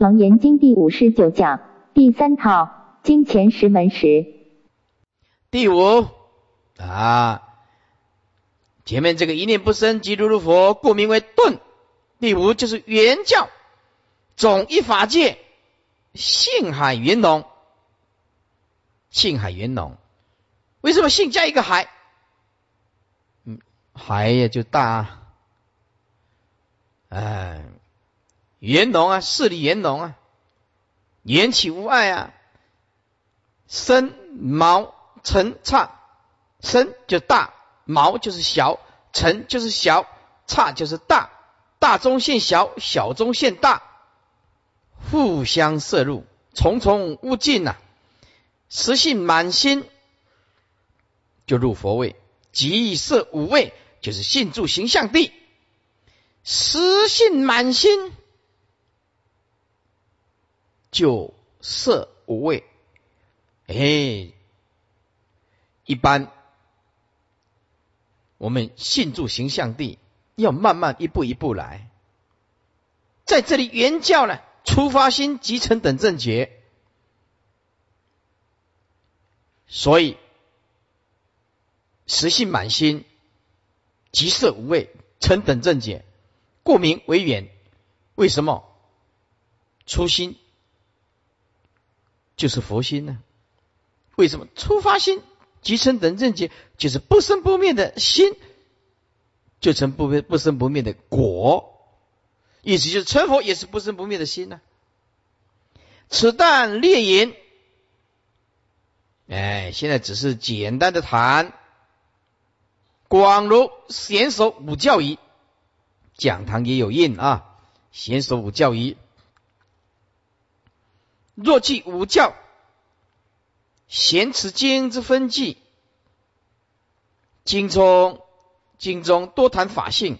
楞严经第五十九讲第三套金钱十门时，第五啊，前面这个一念不生即如如佛，故名为顿。第五就是原教总一法界，性海圆融，性海圆融。为什么性加一个海？嗯，海也就大，哎，圆融啊，势力圆融啊，缘起无碍啊，身毛尘刹，身就大，毛就是小，尘就是小，刹就是大。大中现小，小中现大，互相摄入，重重无尽呐。实性满心，就入佛位；即色五位，就是性住形象地。实性满心，就色五位。哎，一般我们信住形象地。要慢慢一步一步来，在这里原教呢，出发心集成等正觉，所以实性满心，即色无味，成等正觉，故名为远。为什么？初心就是佛心呢？为什么？出发心即成等正觉，就是不生不灭的心。就成不不生不灭的果，意思就是成佛也是不生不灭的心呢。此但列言，哎，现在只是简单的谈。广如贤守五教仪，讲堂也有印啊。贤守五教仪，若记无教，贤持经之分记，经中。经中多谈法性，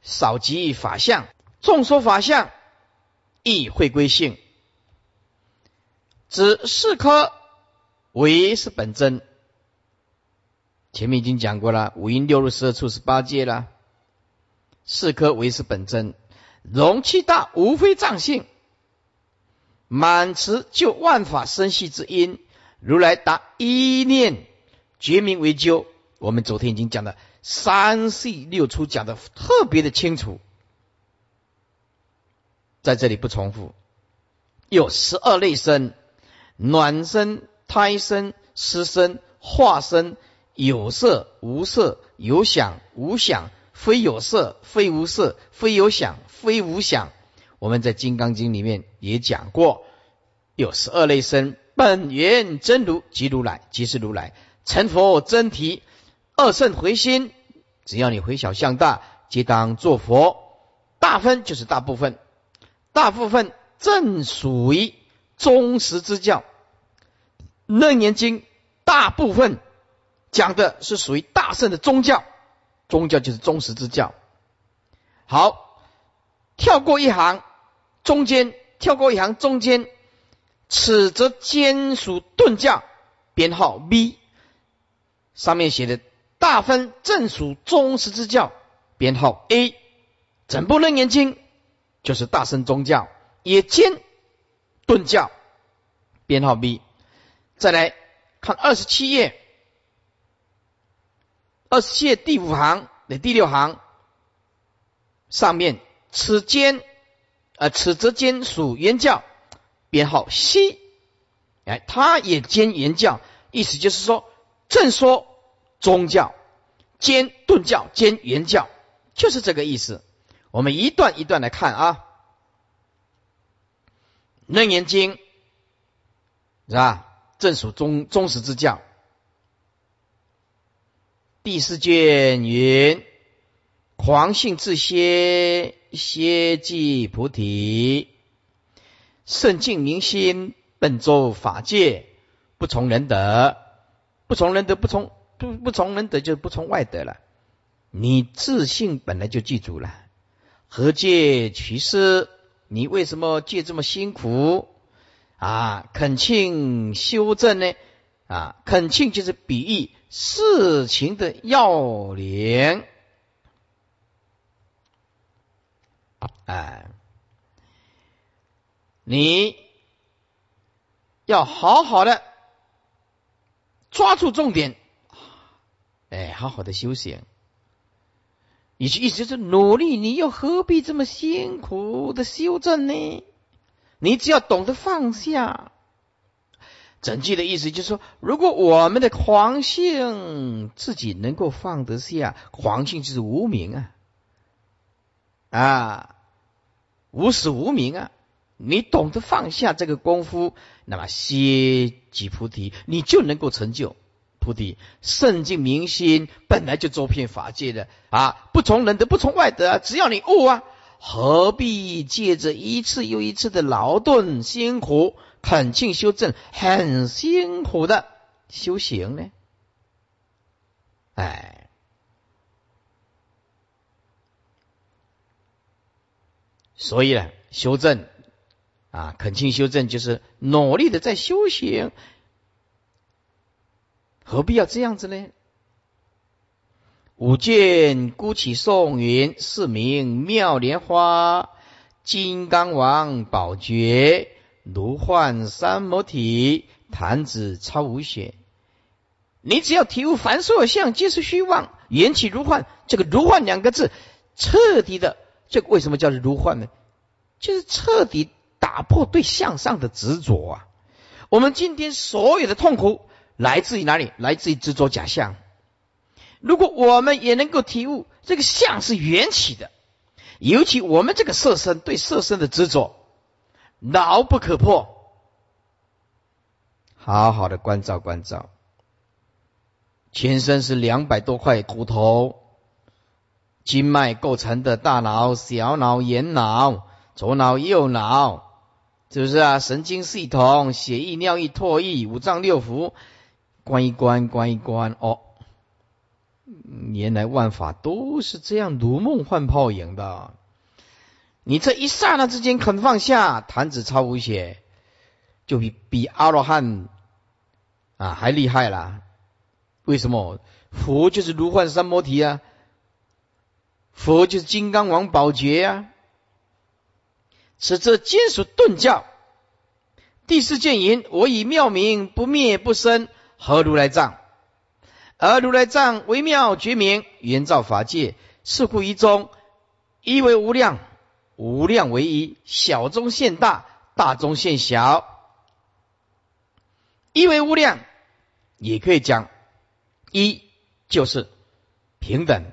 少及法相；众说法相，亦会归性。指四科为是本真。前面已经讲过了，五阴六入十二处十八界了。四科为是本真，容器大，无非藏性。满持就万法生系之因，如来答一念觉明为究。我们昨天已经讲了。三系六出讲的特别的清楚，在这里不重复。有十二类身：暖身、胎身、湿身、化身、有色、无色、有想、无想、非有色、非无色、非有想、非无想。我们在《金刚经》里面也讲过，有十二类身，本源真如即如来，即是如来成佛真体，二圣回心。只要你回小向大，皆当作佛。大分就是大部分，大部分正属于忠实之教。楞严经大部分讲的是属于大圣的宗教，宗教就是忠实之教。好，跳过一行，中间跳过一行，中间此则兼属顿教，编号 B，上面写的。大分正属宗实之教，编号 A，整部楞严经就是大乘宗教，也兼顿教，编号 B。再来看二十七页，二十七页第五行的第六行上面，此间呃此则兼属原教，编号 C，哎，它也兼原教，意思就是说正说。宗教兼顿教兼原教，就是这个意思。我们一段一段来看啊，《楞严经》是吧？正属忠忠实之教。第四卷云：狂性自歇，歇即菩提。圣境明心，本周法界，不从人德，不从人德，不从。不不从人德，就不从外德了。你自信本来就记住了，何戒取师？你为什么戒这么辛苦啊？恳请修正呢？啊，恳请就是比喻事情的要领。哎，你要好好的抓住重点，哎，好好的修行。你意思就是努力，你又何必这么辛苦的修正呢？你只要懂得放下。整句的意思就是说，如果我们的狂性自己能够放得下，狂性就是无名啊，啊，无始无明啊，你懂得放下这个功夫，那么歇即菩提，你就能够成就菩提。圣境明心本来就周遍法界的啊，不从人德，不从外德，只要你悟啊，何必借着一次又一次的劳顿辛苦？恳请修正，很辛苦的修行呢。哎，所以呢，修正啊，恳请修正就是努力的在修行，何必要这样子呢？五剑孤起颂云，四名妙莲花，金刚王宝觉。如幻三摩体，弹指超无血。你只要体悟凡所有相皆是虚妄，缘起如幻。这个“如幻”两个字，彻底的，这个为什么叫如幻呢？就是彻底打破对向上的执着啊！我们今天所有的痛苦来自于哪里？来自于执着假象。如果我们也能够体悟这个相是缘起的，尤其我们这个色身对色身的执着。牢不可破，好好的关照关照。全身是两百多块骨头、经脉构成的大脑、小脑、眼脑、左脑、右脑，是不是啊？神经系统、血液、尿液、唾液、五脏六腑，关一关，关一关。哦，原来万法都是这样如梦幻泡影的。你这一刹那之间肯放下，弹指超无邪，就比比阿罗汉啊还厉害啦。为什么？佛就是如幻三摩提啊，佛就是金刚王宝觉啊。此则金属顿教。第四见言：我以妙名不灭不生，何如来藏？而如来藏微妙觉明，圆照法界，是故一中一为无量。无量为一，小中现大，大中现小。一为无量，也可以讲一就是平等，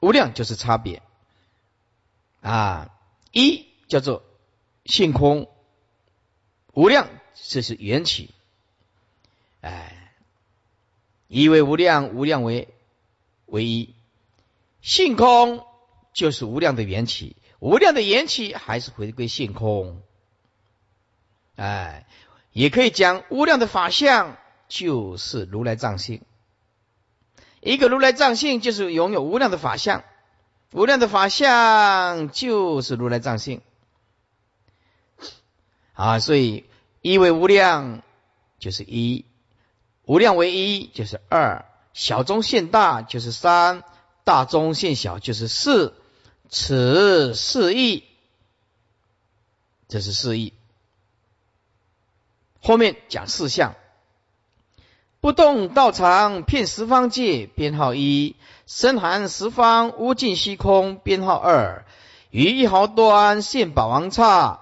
无量就是差别。啊，一叫做性空，无量这是缘起。哎，一为无量，无量为唯一，性空就是无量的缘起。无量的缘起还是回归性空，哎，也可以讲无量的法相就是如来藏性。一个如来藏性就是拥有无量的法相，无量的法相就是如来藏性。啊，所以一为无量就是一，无量为一就是二，小中现大就是三，大中现小就是四。此四义，这是四义。后面讲四项：不动道场遍十方界，编号一；深含十方无尽虚空，编号二；于一毫端现宝王刹，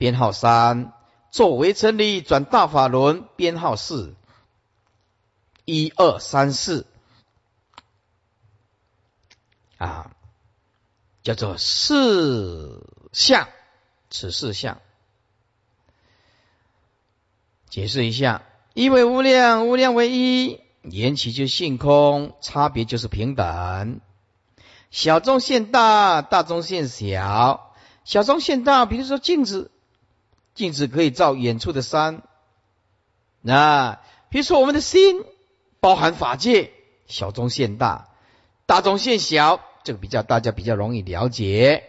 编号三；作为成立转大法轮，编号四。一二三四，啊。叫做四相，此四相，解释一下：一为无量，无量为一，缘起就性空，差别就是平等。小中现大，大中现小。小中现大，比如说镜子，镜子可以照远处的山。那比如说我们的心，包含法界，小中现大，大中现小。这个比较大家比较容易了解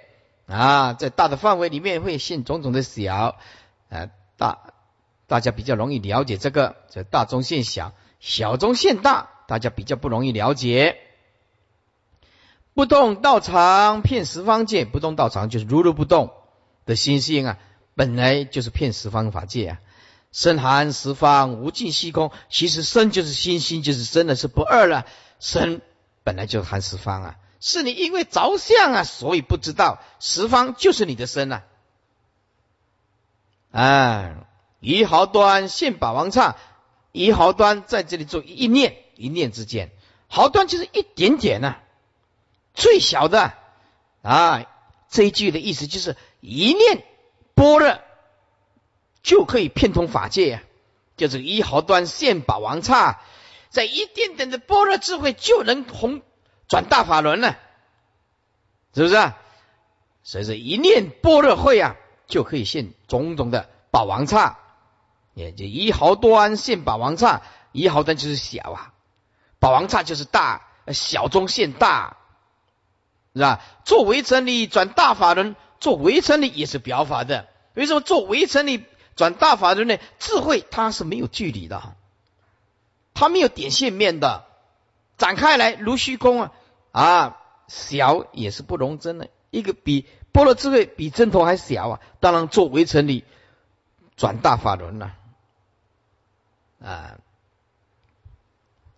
啊，在大的范围里面会现种种的小，呃大大家比较容易了解这个，这大中现小，小中现大，大家比较不容易了解。不动道场遍十方界，不动道场就是如如不动的心性啊，本来就是骗十方法界啊。身含十方无尽虚空，其实身就是心，心就是真的是不二了。身本来就含十方啊，是你因为着相啊，所以不知道十方就是你的身啊。啊，一毫端现把王刹，一毫端在这里做一念一念之间，毫端就是一点点呐，最小的啊。这一句的意思就是一念般若。就可以骗通法界呀！就是一毫端现宝王刹，在一点点的般若智慧就能红转大法轮了，是不是啊？所以说一念般若会啊，就可以现种种的宝王刹，也就一毫端现宝王刹，一毫端就是小啊，宝王刹就是大，小中现大，是吧？做围城里转大法轮，做围城里也是表法的。为什么做围城里？转大法轮呢？智慧它是没有距离的，它没有点线面的，展开来如虚空啊啊，小也是不容真的。一个比波罗智慧比针头还小啊，当然做围城里转大法轮了啊。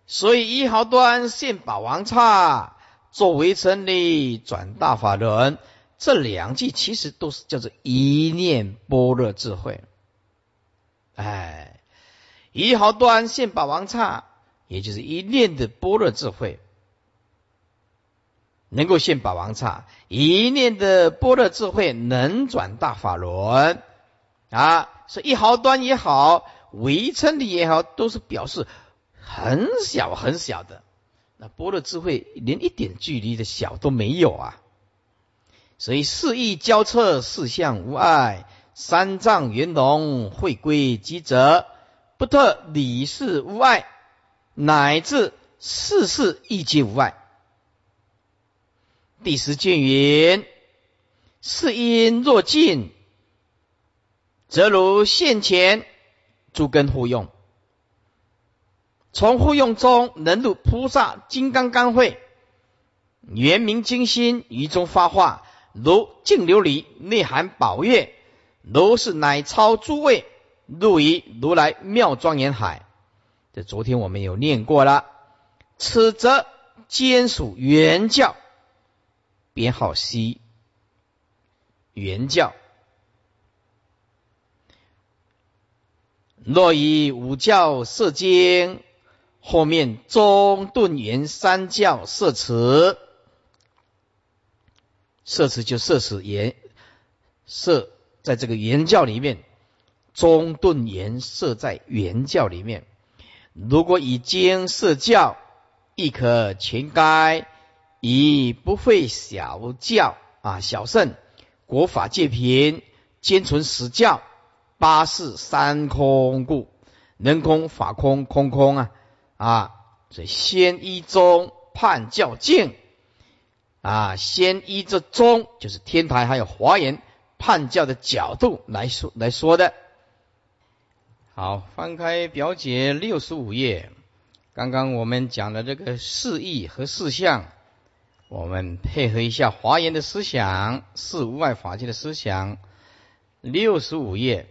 所以一毫端现宝王刹，做围城里转大法轮，这两句其实都是叫做一念般若智慧。哎，一毫端现宝王刹，也就是一念的般若智慧，能够现宝王刹。一念的般若智慧能转大法轮啊，是一毫端也好，围称的也好，都是表示很小很小的。那般若智慧连一点距离的小都没有啊，所以四意交彻，四相无碍。三藏圆融，会归机则，不特理事无碍，乃至事事亦皆无碍。第十卷云：是因若尽，则如现前诸根互用，从互用中能入菩萨金刚刚会，圆明金心于中发化，如净琉璃内含宝月。如是乃超诸位入于如来妙庄严海。这昨天我们有念过了。此则兼属原教，编号 C。原教。若以五教摄经，后面中顿圆三教摄持，摄持就摄持言摄。在这个原教里面，中顿言设在原教里面。如果以经设教，亦可全该，以不废小教啊，小圣国法界平，兼存实教，八事三空故，人空法空空空啊啊！所以先依宗判教境啊，先依这宗就是天台还有华严。判教的角度来说来说的，好，翻开表解六十五页，刚刚我们讲的这个四义和四相，我们配合一下华严的思想，四无外法界的思想，六十五页，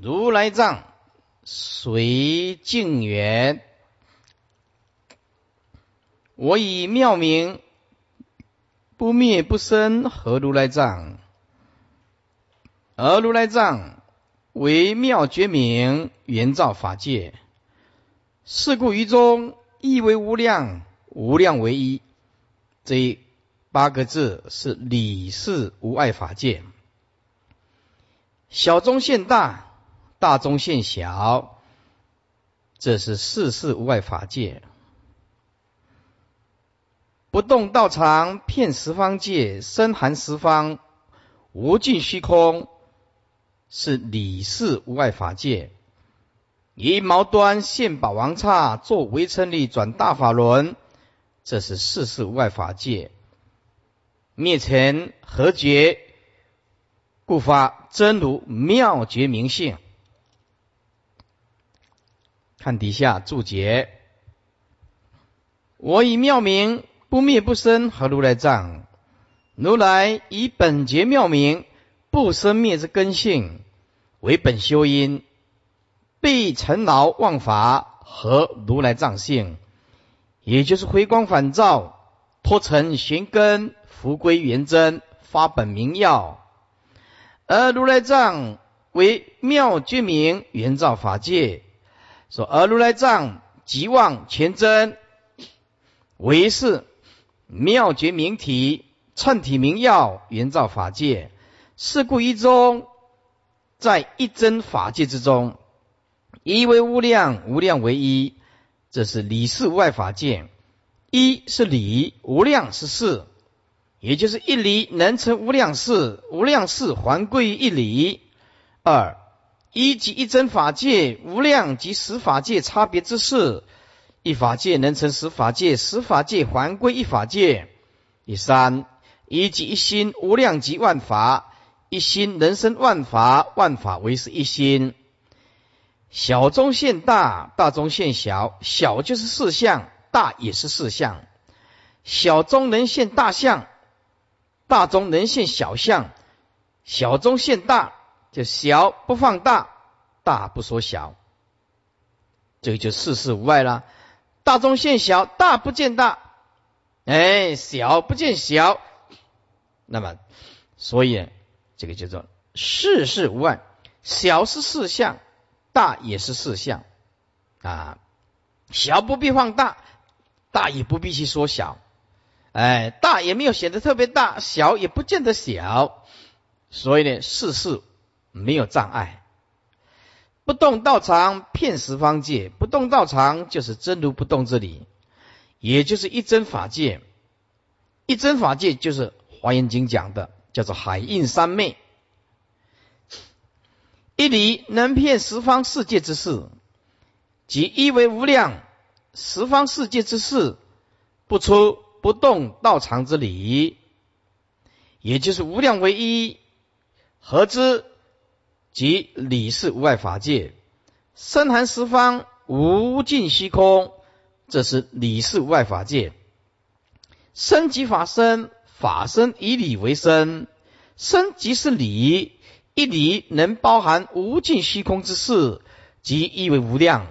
如来藏随净缘，我以妙名。不灭不生，何如来藏？而如来藏为妙觉明，圆照法界。是故于中亦为无量，无量为一。这八个字是理事无碍法界。小中现大，大中现小，这是世事无碍法界。不动道场，遍十方界，深含十方无尽虚空，是理事无碍法界。以毛端现宝王刹，作围城里转大法轮，这是世事无碍法界。灭尘何觉，故发真如妙觉明性。看底下注解，我以妙名。不灭不生，何如来藏？如来以本觉妙明，不生灭之根性为本修因，必尘劳妄法和如来藏性，也就是回光返照，脱尘寻根，复归原真，发本明耀。而如来藏为妙觉明圆照法界，说而如来藏即望全真，为是妙觉明体。称体明耀，圆照法界。是故一中，在一真法界之中，一为无量，无量为一，这是理事无碍法界。一是理，无量是事，也就是一理能成无量事，无量事还归于一理。二一即一真法界，无量即十法界差别之事，一法界能成十法界，十法界还归一法界。第三。一即一心，无量即万法；一心能生万法，万法为是一心。小中现大，大中现小，小就是四相，大也是四相。小中能现大相，大中能现小相。小中现大，就小不放大，大不缩小，这个就事事无碍了。大中现小，大不见大，哎，小不见小。那么，所以这个叫做事事无碍，小是四相，大也是四相啊。小不必放大，大也不必去缩小。哎，大也没有显得特别大，小也不见得小。所以呢，事事没有障碍。不动道场骗十方界，不动道场就是真如不动之理，也就是一真法界。一真法界就是。华严经讲的叫做海印三昧，一理能骗十方世界之事，即一为无量十方世界之事，不出不动道场之理，也就是无量为一，合之即理是无碍法界，深含十方无尽虚空，这是理是无碍法界，生即法身。法身以理为身，身即是理，一理能包含无尽虚空之事，即意为无量。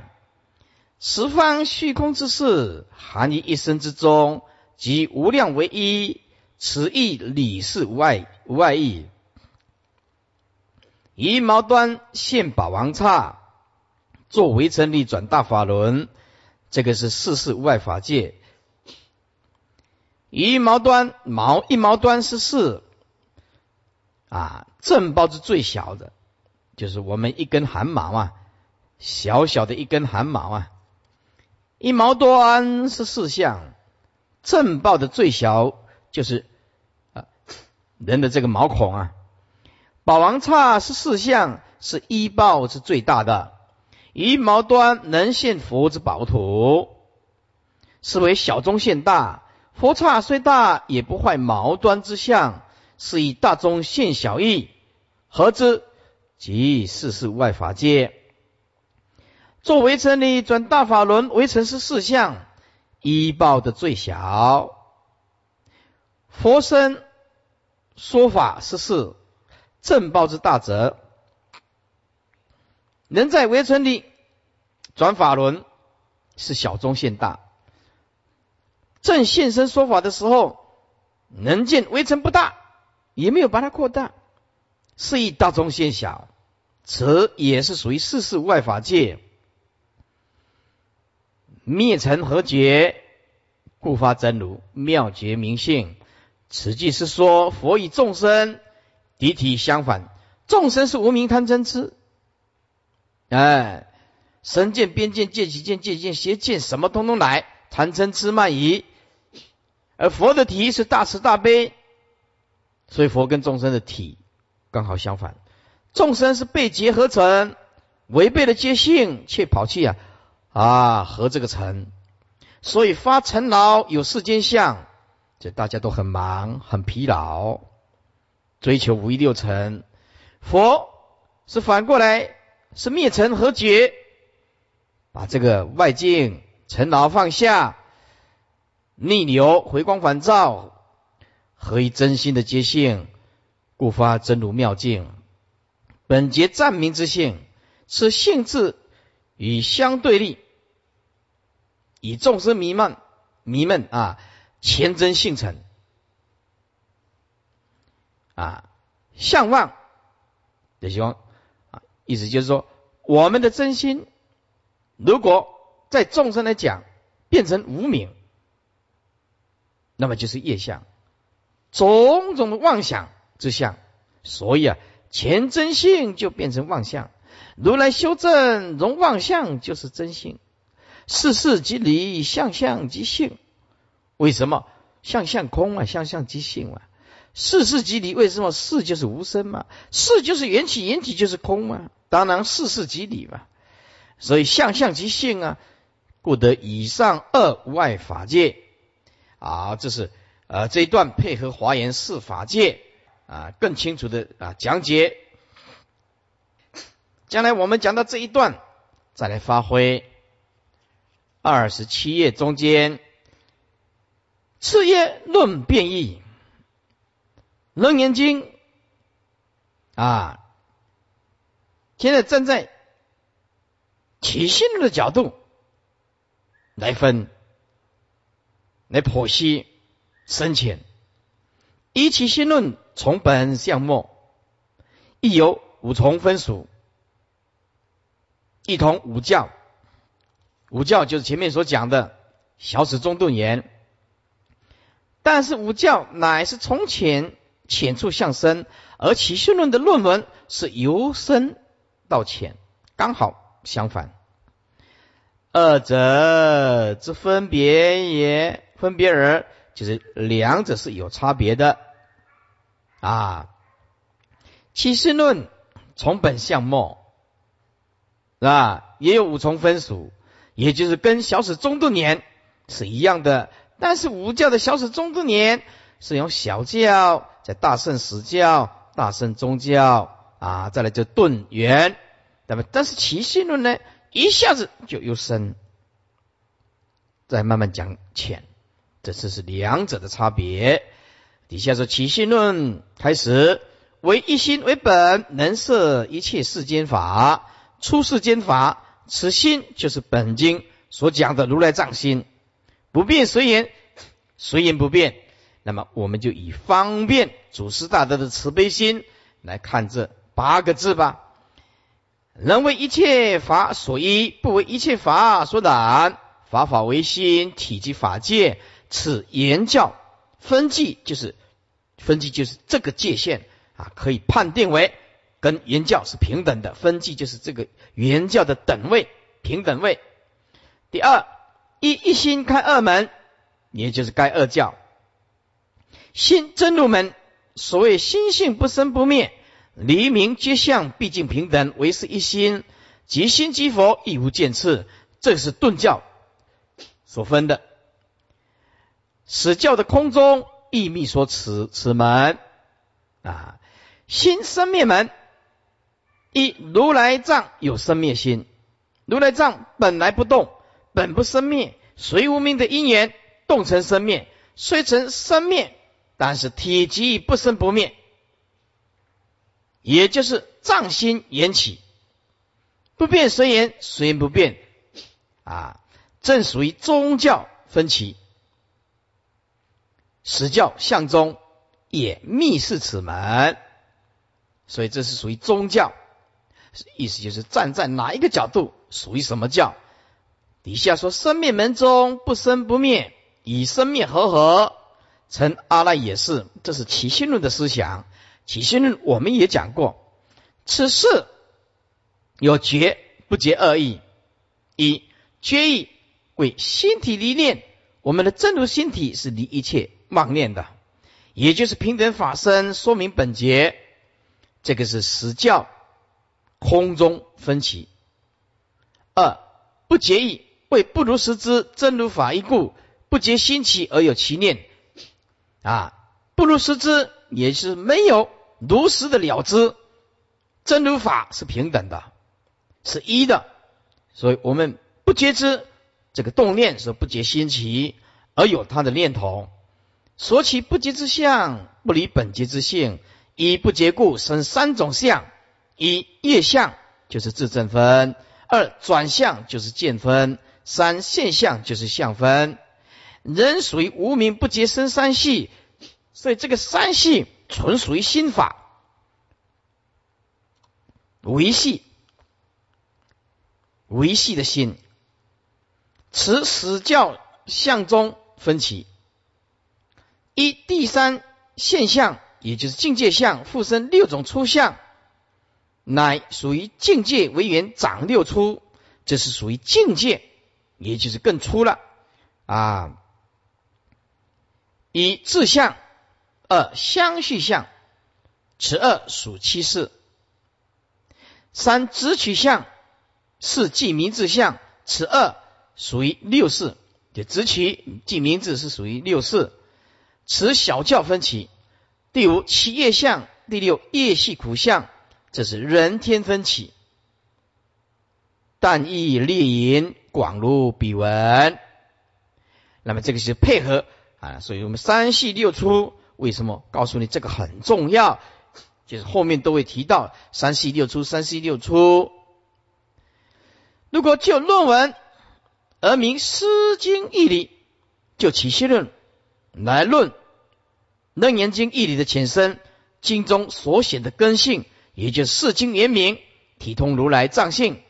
十方虚空之事含于一身之中，即无量为一。此意理是无碍无碍义。以毛端现宝王刹，作围城力转大法轮，这个是四世事无碍法界。一毛端毛一毛端是四啊，正包是最小的，就是我们一根汗毛啊，小小的一根汗毛啊。一毛端是四象，正报的最小就是啊人的这个毛孔啊。宝王刹是四象，是依报是最大的。一毛端能现佛之宝土，是为小中现大。佛刹虽大，也不坏毛端之相，是以大中现小义，何之？即世事外法界。作为成理转大法轮，围城是四相，一报的最小。佛身说法是四，正报之大者，人在为成理转法轮，是小中现大。正现身说法的时候，能见微尘不大，也没有把它扩大，是以大中现小，此也是属于世事外法界，灭尘和觉，故发真如妙觉明性。此即是说佛以众生敌体相反，众生是无名贪嗔痴，哎，神见、边见、见其见、借见、邪见，什么通通来，贪嗔痴慢疑。而佛的体是大慈大悲，所以佛跟众生的体刚好相反。众生是被结合成，违背了皆性，却跑去啊啊合这个尘，所以发尘劳有世间相，这大家都很忙很疲劳，追求五欲六尘。佛是反过来是灭尘和觉，把这个外境尘劳放下。逆流回光返照，何以真心的觉性？故发真如妙境。本节暂明之性，是性质与相对立，以众生弥漫迷闷啊，前真性成啊，相望的希望啊，意思就是说，我们的真心，如果在众生来讲变成无名，那么就是业相，种种的妄想之相，所以啊。前真性就变成妄相，如来修正容妄相就是真性，事事即理，相相即性。为什么相相空啊？相相即性嘛？四事即理，为什么四就是无声嘛？四就是缘起，缘起就是空嘛？当然四事即理嘛。所以相相即性啊，故得以上二外法界。啊，这是呃这一段配合华严四法界。啊，更清楚的啊讲解。将来我们讲到这一段，再来发挥二十七页中间次页论变异，楞严经啊，现在站在起信论的角度来分，来剖析深浅，以起心论。从本向末，亦有五重分属，一同五教。五教就是前面所讲的小始中顿言。但是五教乃是从浅浅处向深，而起修论的论文是由深到浅，刚好相反。二者之分别也，分别而就是两者是有差别的。啊，起示论从本相末，是吧？也有五重分属，也就是跟小史中度年是一样的。但是五教的小史中度年是用小教，在大圣十教、大圣宗教啊，再来就顿圆。那么，但是起信论呢，一下子就又深，再慢慢讲浅，这次是两者的差别。底下说起心论开始，为一心为本，能摄一切世间法，出世间法，此心就是本经所讲的如来藏心，不变随缘，随缘不变。那么我们就以方便祖师大德的慈悲心来看这八个字吧。人为一切法所依，不为一切法所染。法法为心，体即法界，此言教。分际就是分际，就是这个界限啊，可以判定为跟原教是平等的。分际就是这个原教的等位平等位。第二，一一心开二门，也就是该二教。心真入门，所谓心性不生不灭，离明皆相，毕竟平等，唯是一心。即心即佛，亦无见次。这是顿教所分的。此教的空中亦密说此此门啊，心生灭门，一如来藏有生灭心，如来藏本来不动，本不生灭，随无名的因缘动成生灭，虽成生灭，但是体积不生不灭，也就是藏心缘起，不变随缘，随缘不变。啊，正属于宗教分歧。实教相中也密视此门，所以这是属于宗教，意思就是站在哪一个角度属于什么教。底下说生灭门中不生不灭，以生灭合合。成阿赖也是，这是起心论的思想。起心论我们也讲过，此事有觉不觉二义，一觉义为心体离念，我们的真如心体是离一切。妄念的，也就是平等法身说明本节，这个是实教空中分歧。二不结义，为不如实之真如法一故，不结心起而有其念啊，不如实之也是没有如实的了知，真如法是平等的，是一的，所以我们不觉知这个动念是不结心起而有他的念头。所起不觉之相，不离本节之性。一不结故，生三种相：一业相，就是自证分；二转向，就是见分；三现象，就是相分。人属于无名不结生三系，所以这个三系纯属于心法维系维系的心。此史教相中分歧。一第三现象，也就是境界相，附生六种出相，乃属于境界为缘长六出，这是属于境界，也就是更粗了啊。一自相，二相续相，此二属七事。三直取相，四记名字相，此二。属于六事，就直取记名字是属于六事，此小教分歧。第五七业相，第六业系苦相，这是人天分歧。但亦列言广如笔文，那么这个是配合啊，所以我们三系六出，为什么告诉你这个很重要？就是后面都会提到三系六出，三系六出。如果就论文。而名《诗经》义理，就起信论来论《楞严经》义理的前身，经中所显的根性，也就是四经原名，体通如来藏性。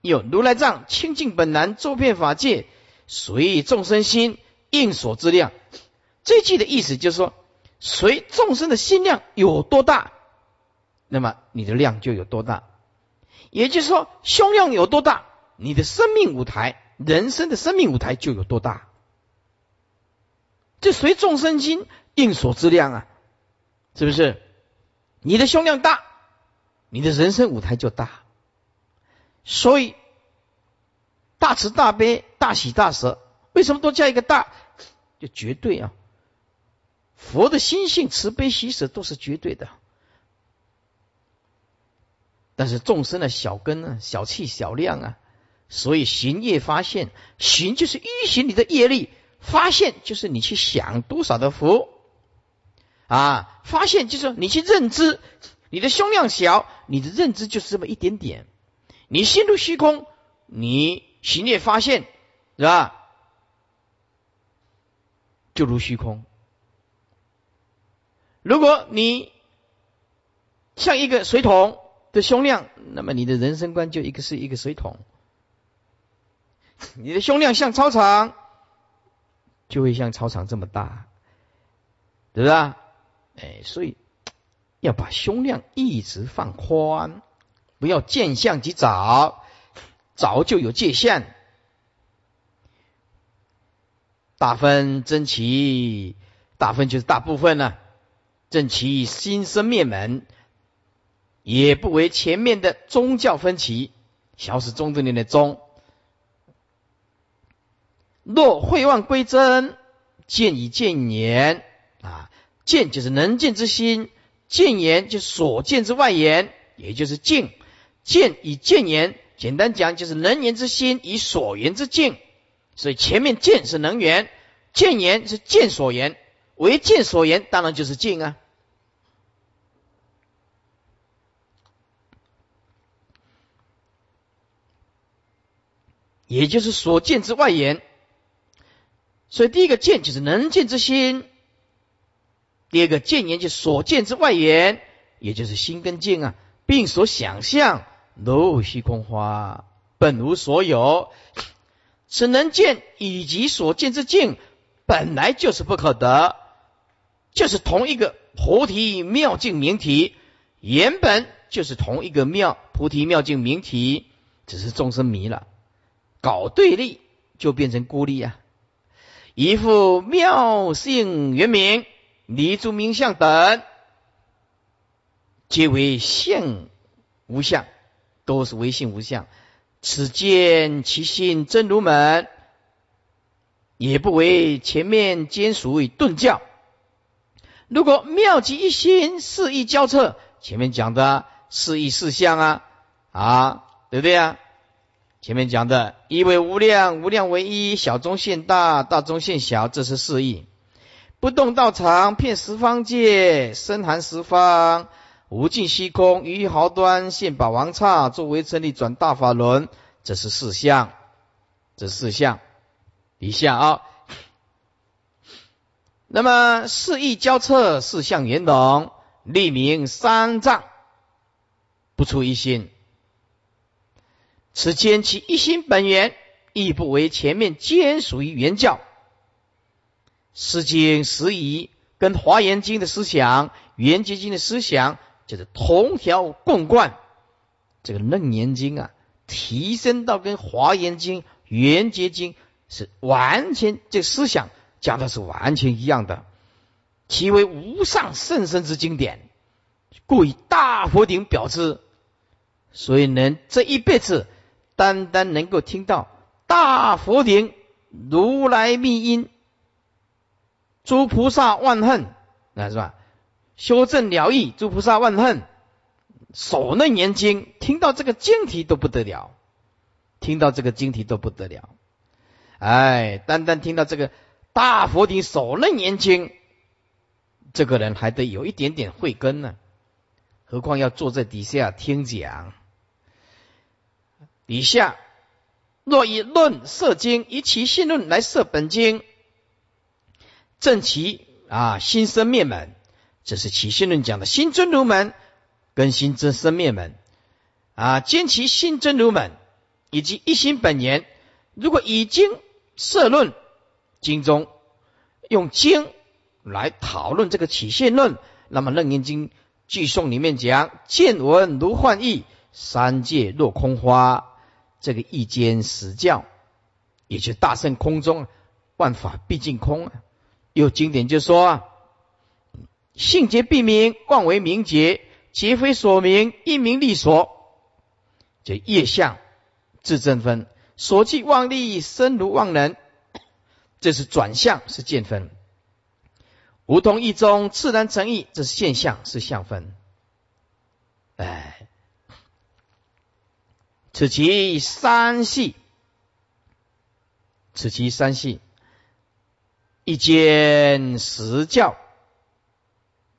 有如来藏清净本来，周遍法界，随意众生心应所之量。这句的意思就是说，随众生的心量有多大，那么你的量就有多大。也就是说，胸量有多大，你的生命舞台。人生的生命舞台就有多大？这随众生心应所之量啊，是不是？你的胸量大，你的人生舞台就大。所以大慈大悲、大喜大舍，为什么都加一个大？就绝对啊！佛的心性慈悲喜舍都是绝对的，但是众生的小根啊，小气小量啊。所以行业发现，行就是依循你的业力，发现就是你去想多少的福啊，发现就是你去认知，你的胸量小，你的认知就是这么一点点，你心如虚空，你行业发现是吧？就如虚空。如果你像一个水桶的胸量，那么你的人生观就一个是一个水桶。你的胸量像操场，就会像操场这么大，对不对？哎，所以要把胸量一直放宽，不要见相即找，找就有界限。大分真其大分就是大部分呢，正其心生灭门，也不为前面的宗教分歧，小是中正年的宗。若会望归真，见以见言啊，见就是能见之心，见言就所见之外言，也就是境。见以见言，简单讲就是能言之心以所言之境。所以前面见是能言，见言是见所言，为见所言，当然就是境啊。也就是所见之外言。所以第一个见就是能见之心，第二个见言就所见之外言，也就是心跟境啊，并所想象如虚空花，本无所有。此能见以及所见之境，本来就是不可得，就是同一个菩提妙境明体，原本就是同一个妙菩提妙境明体，只是众生迷了，搞对立就变成孤立啊。一副妙性原名、离诸名相等，皆为性无相，都是唯性无相。此见其心真如门，也不为前面兼属于顿教。如果妙极一心，四意交彻，前面讲的四意四相啊，啊，对不对啊？前面讲的一为无量，无量为一，小中现大，大中现小，这是四意。不动道场，遍十方界，深含十方，无尽虚空，于毫端现宝王刹，作为成立转大法轮。这是四相，这四相，一下啊。那么四意交彻，四相圆融，立名三藏，不出一心。此间其一心本源，亦不为前面兼属于原教。《诗经》时宜跟《华严经》的思想、《圆觉经》的思想，就是同条共贯。这个《楞严经》啊，提升到跟《华严经》、《圆觉经》是完全这思想讲的是完全一样的。其为无上甚深之经典，故以大佛顶表之。所以能这一辈子，单单能够听到大佛顶如来密音。诸菩萨万恨，那是吧？修正了义，诸菩萨万恨，守楞严经，听到这个经题都不得了，听到这个经题都不得了。哎，单单听到这个大佛顶守楞严经，这个人还得有一点点慧根呢，何况要坐在底下听讲。底下若以论摄经，以其信论来摄本经。正其啊心生灭门，这是起信论讲的新真如门跟新真生灭门啊，兼其新真如门以及一心本源。如果已经设论经中用经来讨论这个起信论，那么楞严经句颂里面讲见闻如幻意，三界若空花，这个一间实教，也就大圣空中万法毕竟空啊。有经典就说啊，性皆必明，妄为名节，皆非所名，一名利所。这业相自正分，所即妄力，身如妄人。这是转向，是见分。无同一中，自然成意，这是现象，是相分。哎，此其三系，此其三系。一间实教，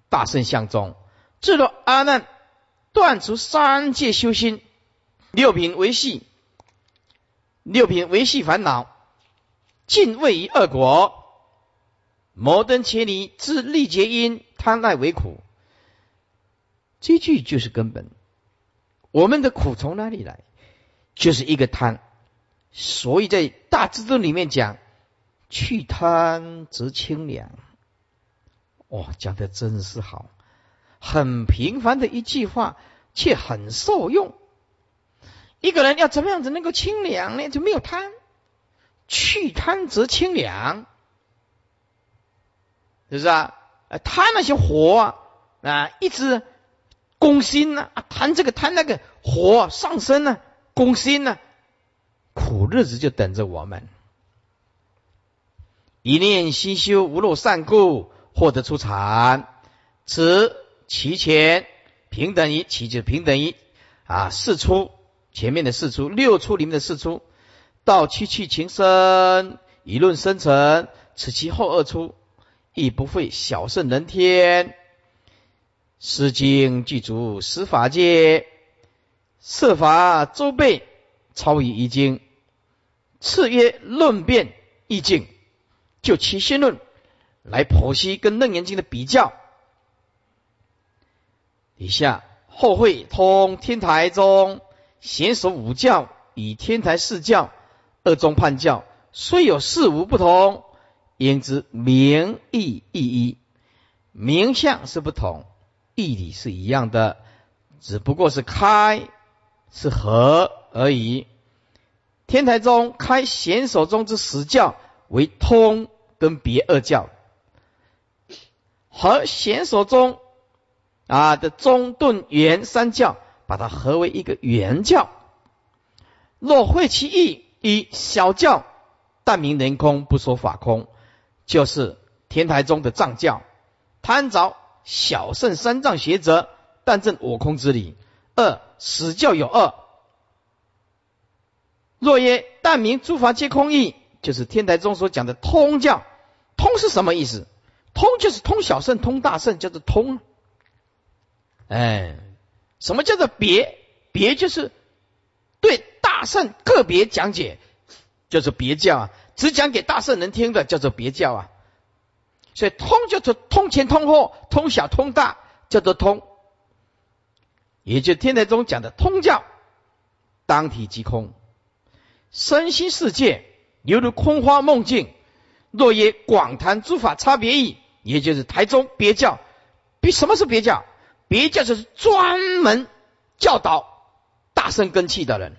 大圣相中，至若阿难断除三界修心，六品维系，六品维系烦恼，尽位于恶果，摩登切尼自利结因，贪爱为苦。这句就是根本。我们的苦从哪里来？就是一个贪。所以在大智度里面讲。去贪则清凉，哇，讲的真是好，很平凡的一句话，却很受用。一个人要怎么样子能够清凉呢？就没有贪，去贪则清凉，是不是啊？贪那些火啊，啊，一直攻心呢，贪这个贪那个火上升呢，攻心呢，苦日子就等着我们。一念心修无漏善故，获得出产，此其前平等于其就平等于啊四出前面的四出六出里面的四出，到七去情深，以论生成，此其后二出亦不废小圣人天。诗经具足十法界，设法周备，超于一经，次曰论辩意境。就其心论来剖析跟楞严经的比较。以下后会通天台宗贤守五教与天台四教二宗判教，虽有事无不同，言之名义意一，名相是不同，义理是一样的，只不过是开是合而已。天台宗开贤守中之十教为通。跟别二教和显所中啊的中顿圆三教，把它合为一个圆教。若会其意以小教，但名人空，不说法空，就是天台宗的藏教。贪着小圣三藏学者，但证我空之理。二死教有二。若曰但名诸法皆空义。就是天台宗所讲的通教，通是什么意思？通就是通小圣，通大圣叫做通。哎，什么叫做别？别就是对大圣个别讲解，叫做别教啊。只讲给大圣人听的叫做别教啊。所以通就是通前通后，通小通大叫做通，也就天台宗讲的通教，当体即空，身心世界犹如空花梦境。若曰广谈诸法差别义，也就是台中别教。别什么是别教？别教就是专门教导大圣根器的人，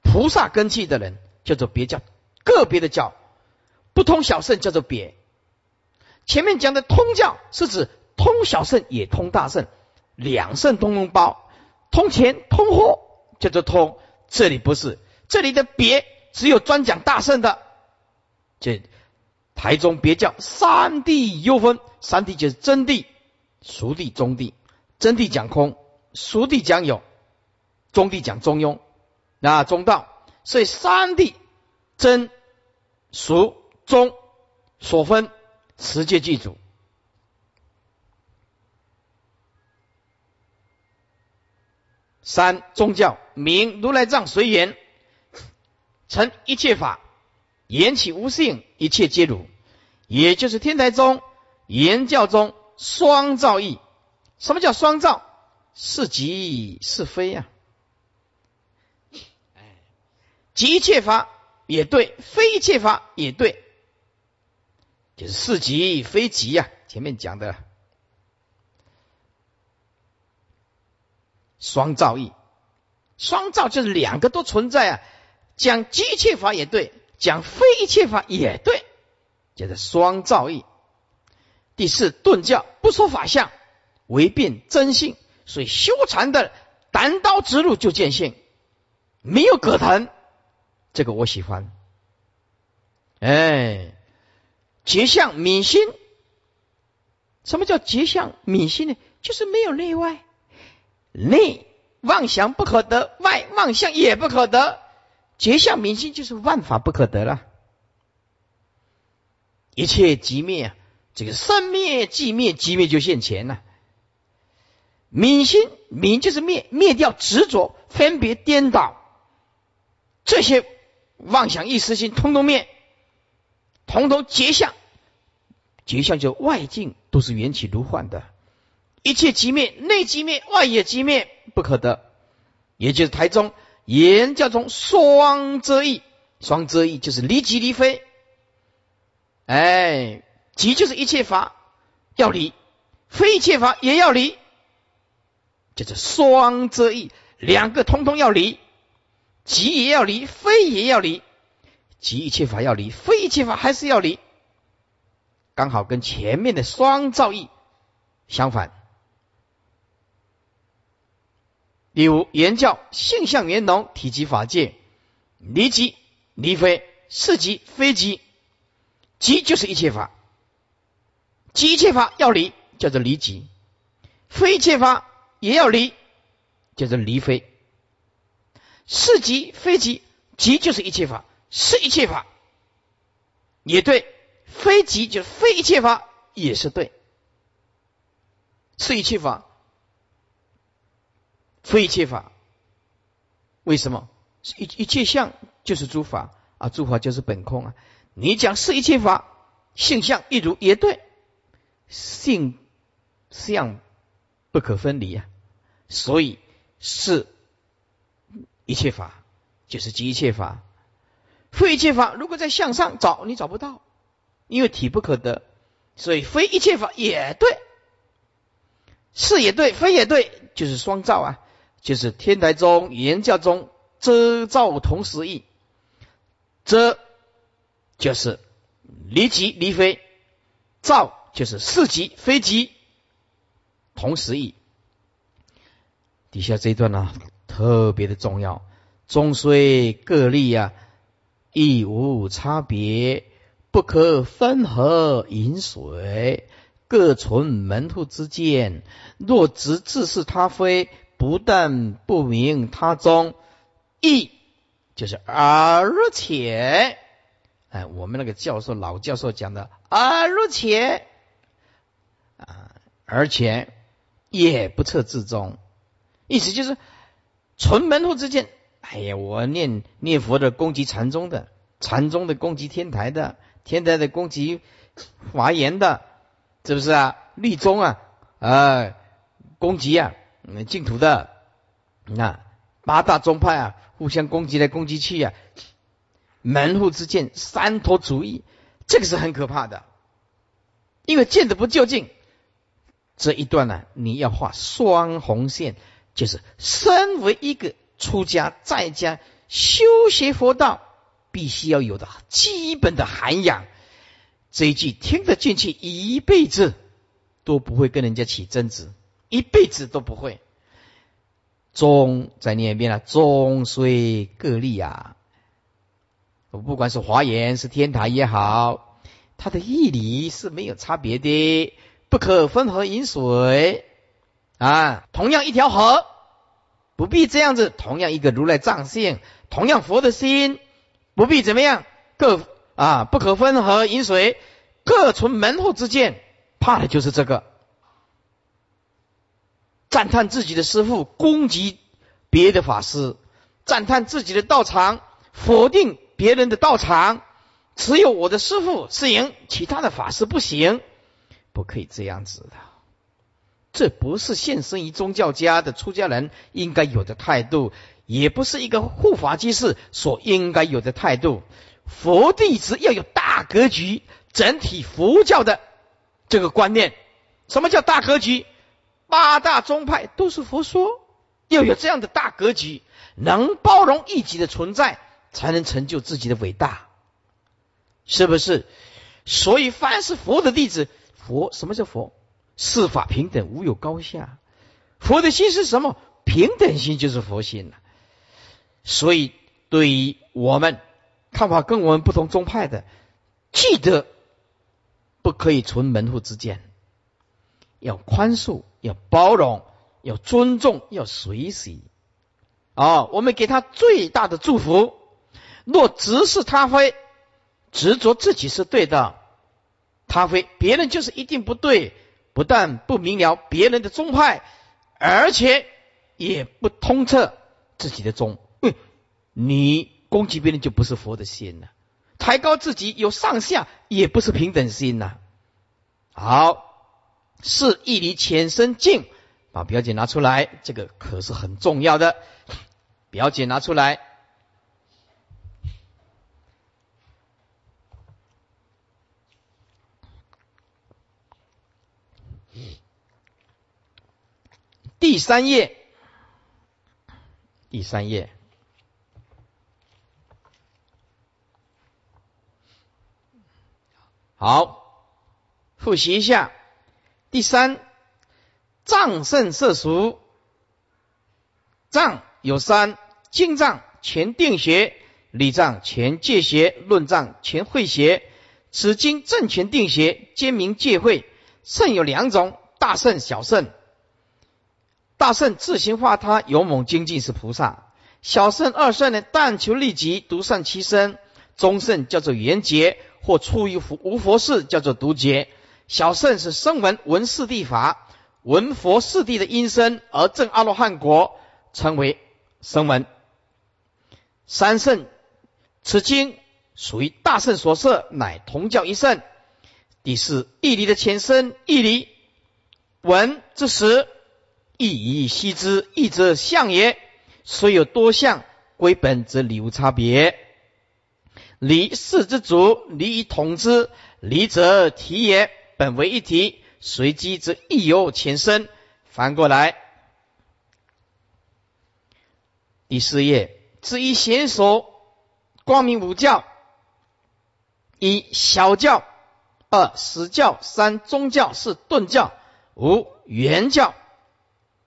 菩萨根器的人叫做别教。个别的教不通小圣叫做别。前面讲的通教是指通小圣也通大圣，两圣通通包，通前通后叫做通。这里不是，这里的别只有专讲大圣的。这台中别教三地优分，三地就是真谛、熟地、中地。真谛讲空，熟地讲有，中地讲中庸，那中道。所以三地真、熟、中所分。持戒记住，三宗教名如来藏随缘，成一切法，言起无性，一切皆如，也就是天台宗言教中双造义。什么叫双造？是即是非呀。即一切法也对，非一切法也对。就是是即非即呀，前面讲的双造义，双造就是两个都存在啊。讲机切法也对，讲非一切法也对，叫做双造义。第四顿教不说法相，唯辨真性，所以修禅的单刀直入就见性，没有葛藤。这个我喜欢，哎。结相泯心，什么叫结相泯心呢？就是没有内外，内妄想不可得，外妄想也不可得。结相明心就是万法不可得了，一切即灭，这个生灭即灭，即灭就现前了。明心明就是灭，灭掉执着、分别、颠倒，这些妄想、意识心，通通灭。统统结相，结相就外境都是缘起如幻的，一切即灭，内即灭，外也即灭，不可得。也就是台中言叫做双遮义，双遮义就是离即离非。哎，即就是一切法要离，非一切法也要离，就是双遮义，两个通通要离，即也要离，非也要离。即一切法要离，非一切法还是要离，刚好跟前面的双造义相反。例如，言教性相圆融，体积法界，离即离非，是即非即，即就是一切法，即一切法要离，叫做离即；非一切法也要离，叫做离非。是即非即，即就是一切法。是一切法也对，非即就是非一切法也是对。是一切法，非一切法，为什么？一一切相就是诸法。啊，诸法就是本空啊。你讲是一切法，性相一如也对，性相不可分离啊，所以是一切法就是即一切法。非一切法，如果在向上找，你找不到，因为体不可得，所以非一切法也对，是也对，非也对，就是双照啊，就是天台宗言教中遮造同时义，遮就是离即离非，造就是是即非即，同时义。底下这一段呢，特别的重要，终虽各立呀。亦无差别，不可分合饮水，各存门户之见。若执自是他非，不但不明他中，亦就是而且哎，我们那个教授老教授讲的，而且啊，而且也不测自中，意思就是纯门户之见。哎呀，我念念佛的攻击禅宗的，禅宗的攻击天台的，天台的攻击华严的，是不是啊？律宗啊，啊，攻击啊，净土的，那八大宗派啊，互相攻击来攻击去啊，门户之见，三头主义，这个是很可怕的，因为见的不究竟。这一段呢，你要画双红线，就是身为一个。出家在家修学佛道，必须要有的基本的涵养。这一句听得进去，一辈子都不会跟人家起争执，一辈子都不会。宗再念一遍了，宗虽各立啊，我不管是华严是天台也好，它的义理是没有差别的，不可分河饮水啊，同样一条河。不必这样子，同样一个如来藏性，同样佛的心，不必怎么样，各啊不可分合饮水，各存门户之见，怕的就是这个。赞叹自己的师父，攻击别的法师；赞叹自己的道场，否定别人的道场。只有我的师父是赢，其他的法师不行，不可以这样子的。这不是现身于宗教家的出家人应该有的态度，也不是一个护法居士所应该有的态度。佛弟子要有大格局，整体佛教的这个观念。什么叫大格局？八大宗派都是佛说，要有这样的大格局，能包容异己的存在，才能成就自己的伟大，是不是？所以，凡是佛的弟子，佛什么叫佛？四法平等，无有高下。佛的心是什么？平等心就是佛心了。所以，对于我们看法跟我们不同宗派的，记得不可以存门户之见，要宽恕，要包容，要尊重，要随喜。啊，我们给他最大的祝福。若执是他非，执着自己是对的，他非别人就是一定不对。不但不明了别人的宗派，而且也不通彻自己的宗。你攻击别人就不是佛的心了，抬高自己有上下也不是平等心呐。好，是一离浅深境，把表姐拿出来，这个可是很重要的。表姐拿出来。第三页，第三页，好，复习一下。第三，藏圣色俗，藏有三：经藏、前定学、理藏、前戒学、论藏、前会学。此经正前定学，兼明戒会。圣有两种：大圣、小圣。大圣自行化他，勇猛精进是菩萨；小圣、二圣呢，但求利己，独善其身；中圣叫做圆觉，或出于无佛事，叫做独觉。小圣是声闻闻四谛法，闻佛四谛的音声而证阿罗汉国，称为声闻。三圣，此经属于大圣所设，乃同教一圣。第四义理的前身，义理闻之时。亦以悉之，义则相也。虽有多相，归本则理无差别。理事之主，理以统之。理则体也，本为一体。随机则亦有前身。翻过来，第四页，知一贤所，光明五教：一小教，二实教，三宗教，四顿教，五原教。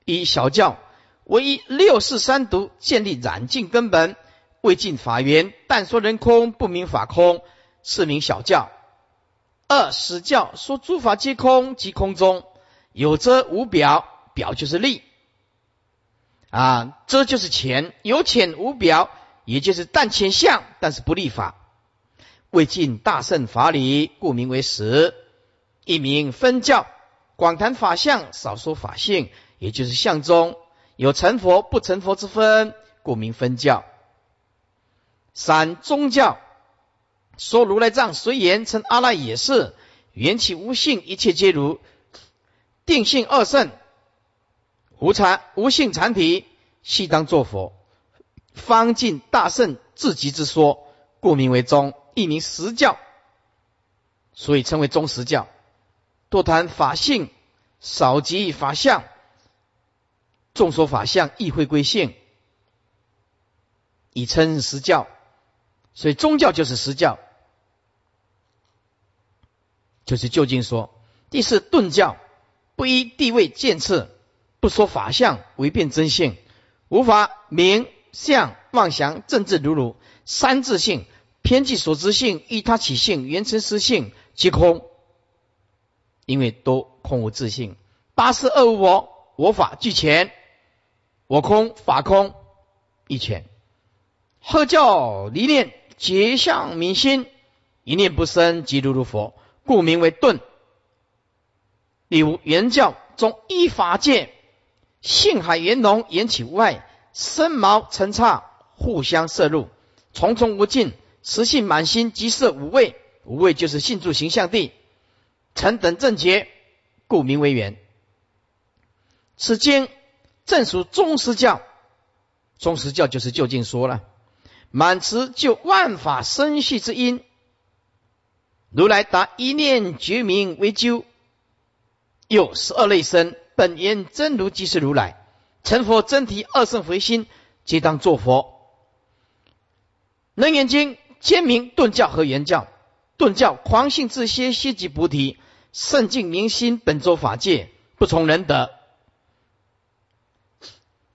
一小教，唯一六世三毒，建立染净根本，未尽法源，但说人空，不明法空，是名小教。二实教，说诸法皆空，即空中有遮无表，表就是力啊，遮就是浅，有浅无表，也就是但浅相，但是不立法。未尽大圣法理，故名为实。一名分教，广谈法相，少说法性，也就是相中有成佛不成佛之分，故名分教。三宗教说如来藏随言称阿赖也是缘起无性，一切皆如定性二圣，无禅无性禅体，悉当作佛，方尽大圣至极之说，故名为宗。一名实教，所以称为宗实教。多谈法性，少及法相。众说法相，亦会归性，以称实教。所以宗教就是实教，就是究竟说。第四顿教，不依地位见次，不说法相，唯辨真性，无法名相妄想，政治如如三自性。偏计所知性，依他起性，缘成实性，即空。因为都空无自性。八十二无我，我法俱全，我空法空一全。贺教离念结相明心，一念不生即如如佛，故名为顿。例如原教中依法界，性海圆浓，缘起无碍，身毛成刹，互相摄入，重重无尽。实性满心，即色无畏，无畏就是性住形象地，成等正觉，故名为缘。此经正属宗师教，宗师教就是就近说了，满词就万法生系之因。如来达一念觉明为究，有十二类生，本言真如即是如来，成佛真体二圣回心，皆当作佛。楞严经。兼明顿教和原教，顿教狂性自歇，歇即菩提，圣境明心，本周法界，不从人德。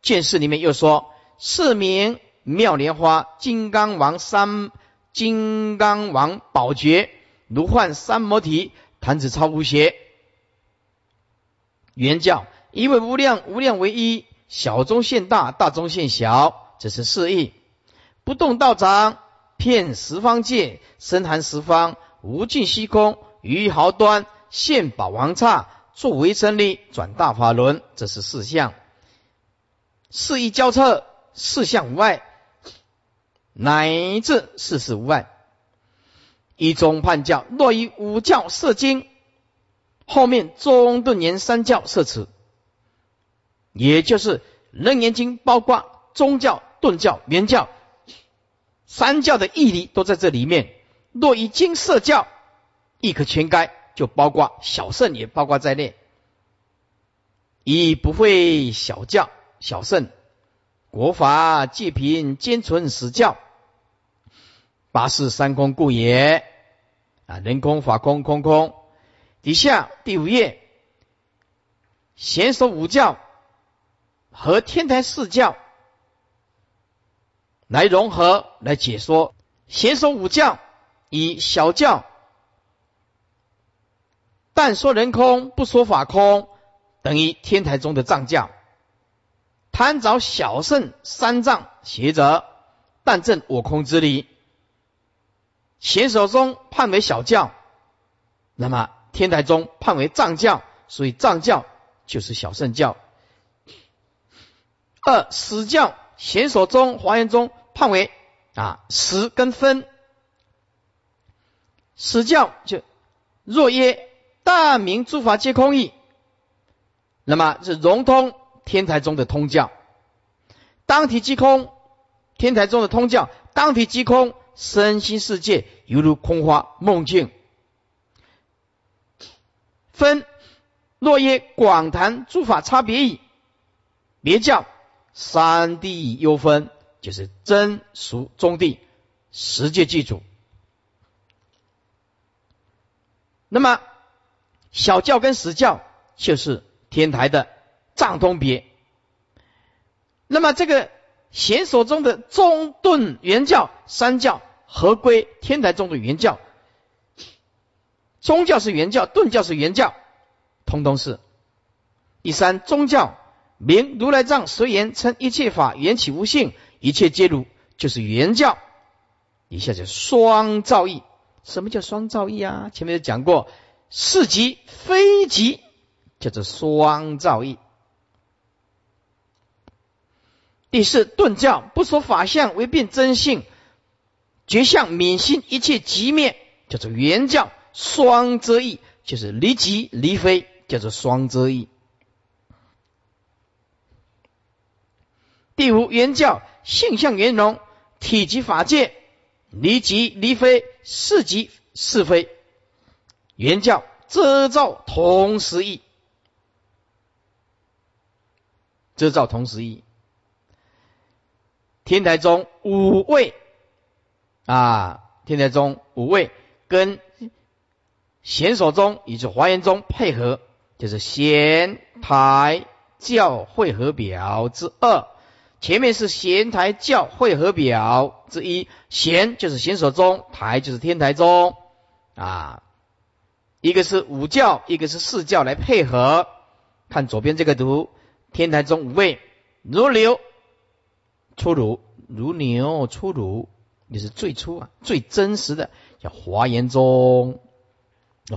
见识里面又说，是名妙莲花，金刚王三，金刚王宝觉，如幻三摩提，坛子超无邪。原教一为无量无量为一，小中现大，大中现小，这是四义。不动道长。遍十方界，深含十方，无尽虚空，于毫端现宝王刹，作为真力，转大法轮，这是四相。四义交彻，四相无碍，乃至四事无碍。一中判教，若以五教摄经，后面中顿言三教摄此，也就是楞严经，包括宗教、顿教、圆教。三教的义理都在这里面。若以经摄教，亦可全该，就包括小圣也包括在内。以不会小教小圣，国法戒品兼存死教，八世三空故也。啊，人空法空空空。底下第五页，贤守五教和天台四教。来融合，来解说，贤守五教，以小教，但说人空，不说法空，等于天台中的藏教。贪找小圣三藏邪者，但证我空之理。贤手中判为小教，那么天台中判为藏教，所以藏教就是小圣教。二死教，贤手中华严中。判为啊十跟分，死教就若曰大明诸法皆空义，那么是融通天台中的通教，当体即空，天台中的通教当体即空，身心世界犹如空花梦境。分若曰广谈诸法差别矣，别教三地优分。就是真俗中地十界记主。那么小教跟实教就是天台的藏通别。那么这个显所中的中顿圆教三教合归天台中的原教，宗教是原教，顿教是原教，通通是。第三宗教名如来藏随言称一切法缘起无性。一切皆如，就是原教。以下就双造义，什么叫双造诣啊？前面有讲过，是即非即，叫做双造诣。第四，顿教不说法相为变真性，绝相免心一切即灭，叫做圆教双遮义，就是离即离非，叫做双遮义。第五，圆教性相圆融，体即法界，离即离非，是即是非，圆教遮照同时义，遮照同时义。天台宗五位啊，天台宗五位跟显首宗以及华严宗配合，就是贤台教会合表之二。前面是贤台教会合表之一，贤就是显首宗，台就是天台宗啊。一个是五教，一个是四教来配合。看左边这个图，天台宗五位如流。出乳如牛出乳，你是最初啊，最真实的叫华严宗，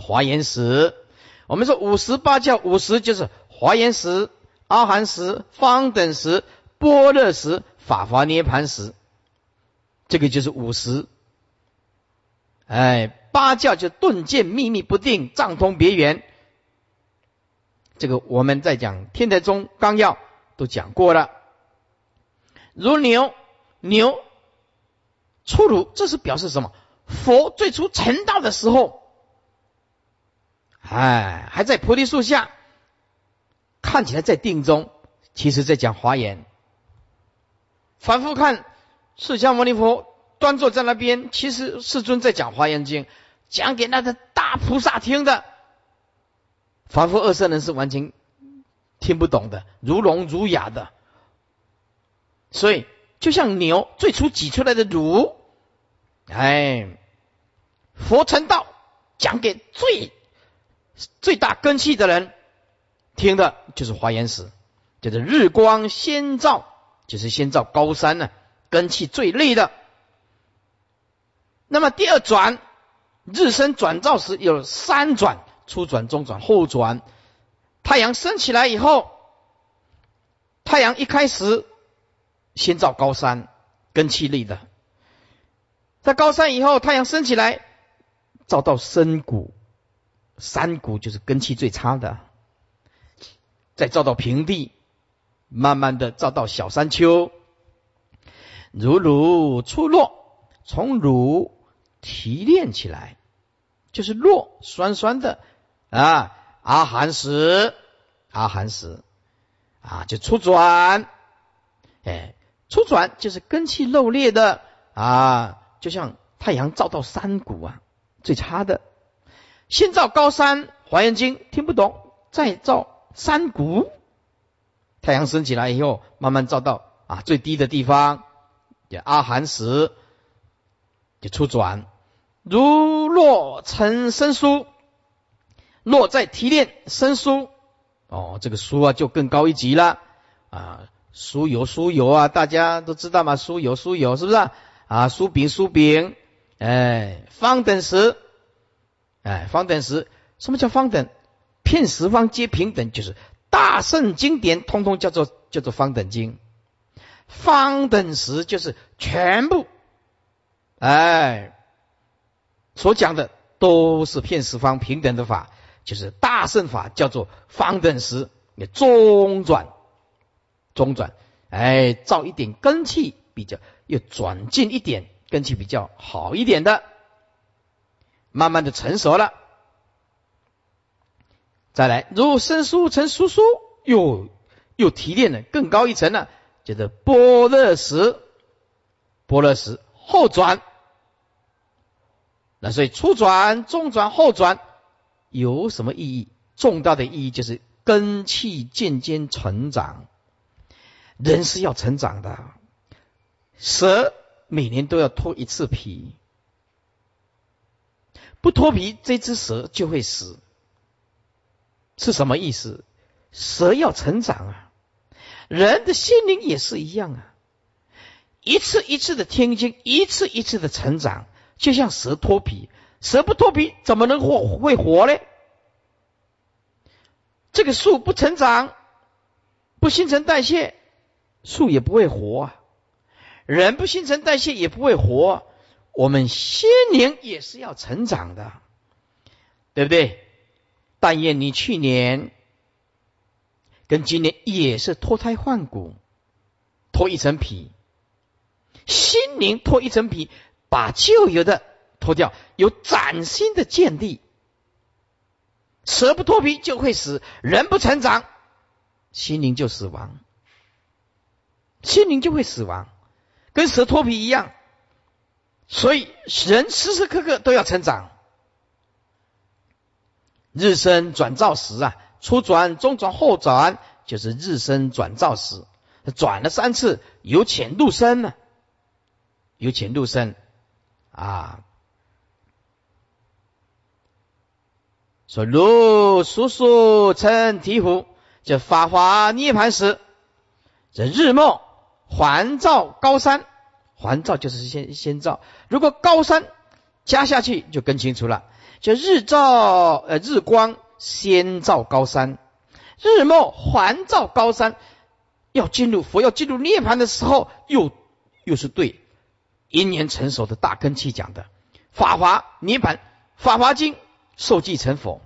华严时。我们说五十八教，五十就是华严时、阿含时、方等时、般若时、法华涅盘时，这个就是五十。哎，八教就顿见秘密不定，藏通别圆。这个我们在讲天台宗纲要都讲过了。如牛，牛出乳，这是表示什么？佛最初成道的时候，哎，还在菩提树下，看起来在定中，其实在讲华严。反复看释迦牟尼佛端坐在那边，其实世尊在讲华严经，讲给那个大菩萨听的。凡夫二圣人是完全听不懂的，如聋如哑的。所以，就像牛最初挤出来的乳，哎，佛成道讲给最最大根气的人听的，就是华严时，就是日光先照，就是先照高山呢，根气最利的。那么第二转，日升转照时有三转：初转、中转、后转。太阳升起来以后，太阳一开始。先照高山，根气力的。在高山以后，太阳升起来，照到深谷，山谷就是根气最差的。再照到平地，慢慢的照到小山丘，如乳出落，从乳提炼起来，就是络酸酸的啊。阿含时，阿含时啊，就出转，哎。初转就是根气漏裂的啊，就像太阳照到山谷啊，最差的。先照高山，华严经听不懂，再照山谷。太阳升起来以后，慢慢照到啊最低的地方，叫阿寒时，就初转。如落成生疏，落在提炼生疏，哦，这个疏啊就更高一级了啊。酥油，酥油啊，大家都知道嘛，酥油，酥油，是不是啊？啊，酥饼，酥饼，哎，方等时，哎，方等时，什么叫方等？片十方皆平等，就是大圣经典，通通叫做叫做方等经。方等时就是全部，哎，所讲的都是片十方平等的法，就是大圣法，叫做方等时，也中转。中转，哎，造一点根气比较，又转进一点根气比较好一点的，慢慢的成熟了。再来，如生疏成疏疏，又又提炼了更高一层了，叫做波若石，波若石后转。那所以初转、中转、后转有什么意义？重大的意义就是根气渐渐成长。人是要成长的，蛇每年都要脱一次皮，不脱皮，这只蛇就会死。是什么意思？蛇要成长啊，人的心灵也是一样啊，一次一次的听经，一次一次的成长，就像蛇脱皮，蛇不脱皮怎么能活会活呢？这个树不成长，不新陈代谢，树也不会活啊。人不新陈代谢也不会活，我们心灵也是要成长的，对不对？但愿你去年跟今年也是脱胎换骨，脱一层皮，心灵脱一层皮，把旧有的脱掉，有崭新的见地。蛇不脱皮就会死，人不成长，心灵就死亡，心灵就会死亡。跟蛇脱皮一样，所以人时时刻刻都要成长。日生转照时啊，初转、中转、后转，就是日生转照时。转了三次，由浅入深呢，由浅入深啊。说如叔叔称提壶，就法华涅盘时，这日暮。环照高山，环照就是先先照。如果高山加下去，就更清楚了。就日照呃日光先照高山，日暮环照高山。要进入佛要进入涅盘的时候，又又是对因缘成熟的大根器讲的。法华涅盘，法华经受记成佛，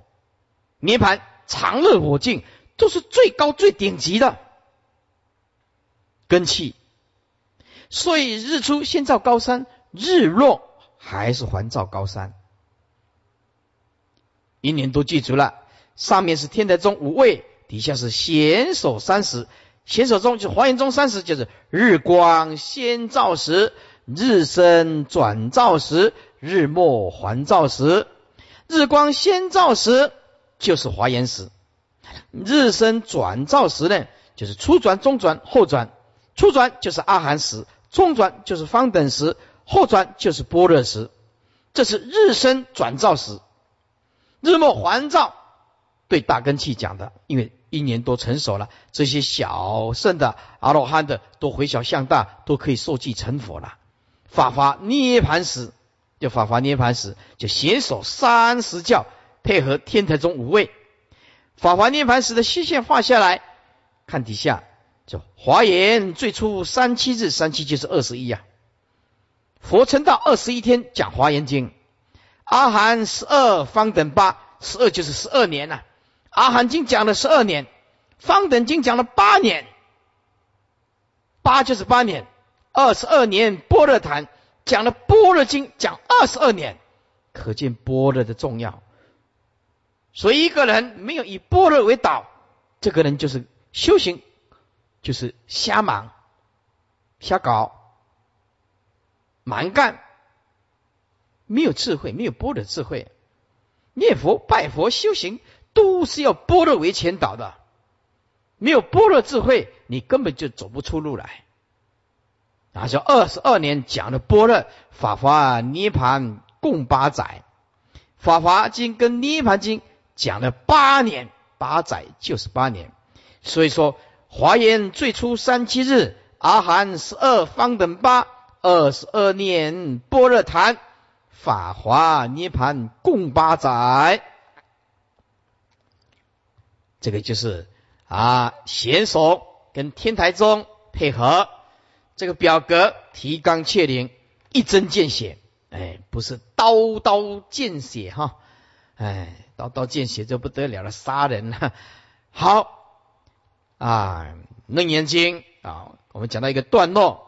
涅盘常乐我净，都是最高最顶级的。根气，所以日出先照高山，日落还是还照高山。一年都记住了，上面是天台宗五位，底下是显手三十。显手中就是华严中三十，就是日光先照时，日升转照时，日没还照时。日光先照时就是华严时，日升转照时呢，就是初转、中转、后转。初转就是阿含时，中转就是方等时，后转就是般若时。这是日升转照时，日末还照，对大根器讲的。因为一年多成熟了，这些小圣的阿罗汉的都回小向大，都可以受记成佛了。法华涅盘时，就法华涅盘时，就携手三十教，配合天台宗五位。法华涅盘时的虚线画下来，看底下。就华严最初三七日，三七就是二十一啊。佛成道二十一天讲华严经，阿含十二方等八，十二就是十二年呐。阿含经讲了十二年，方等经讲了八年，八就是八年，二十二年般若谈讲了般若经讲二十二年，可见般若的重要。所以一个人没有以般若为导，这个人就是修行。就是瞎忙、瞎搞、蛮干，没有智慧，没有般若智慧。念佛、拜佛、修行，都是要般若为前导的。没有般若智慧，你根本就走不出路来。啊，说二十二年讲的般若法华涅盘共八载，法华经跟涅盘经讲了八年，八载就是八年。所以说。华严最初三七日，阿含十二方等八，二十二念般若谈，法华涅盘共八载。这个就是啊，贤手跟天台宗配合，这个表格提纲挈领，一针见血，哎，不是刀刀见血哈，哎，刀刀见血就不得了了，杀人了。好。啊那年轻啊我们讲到一个段落。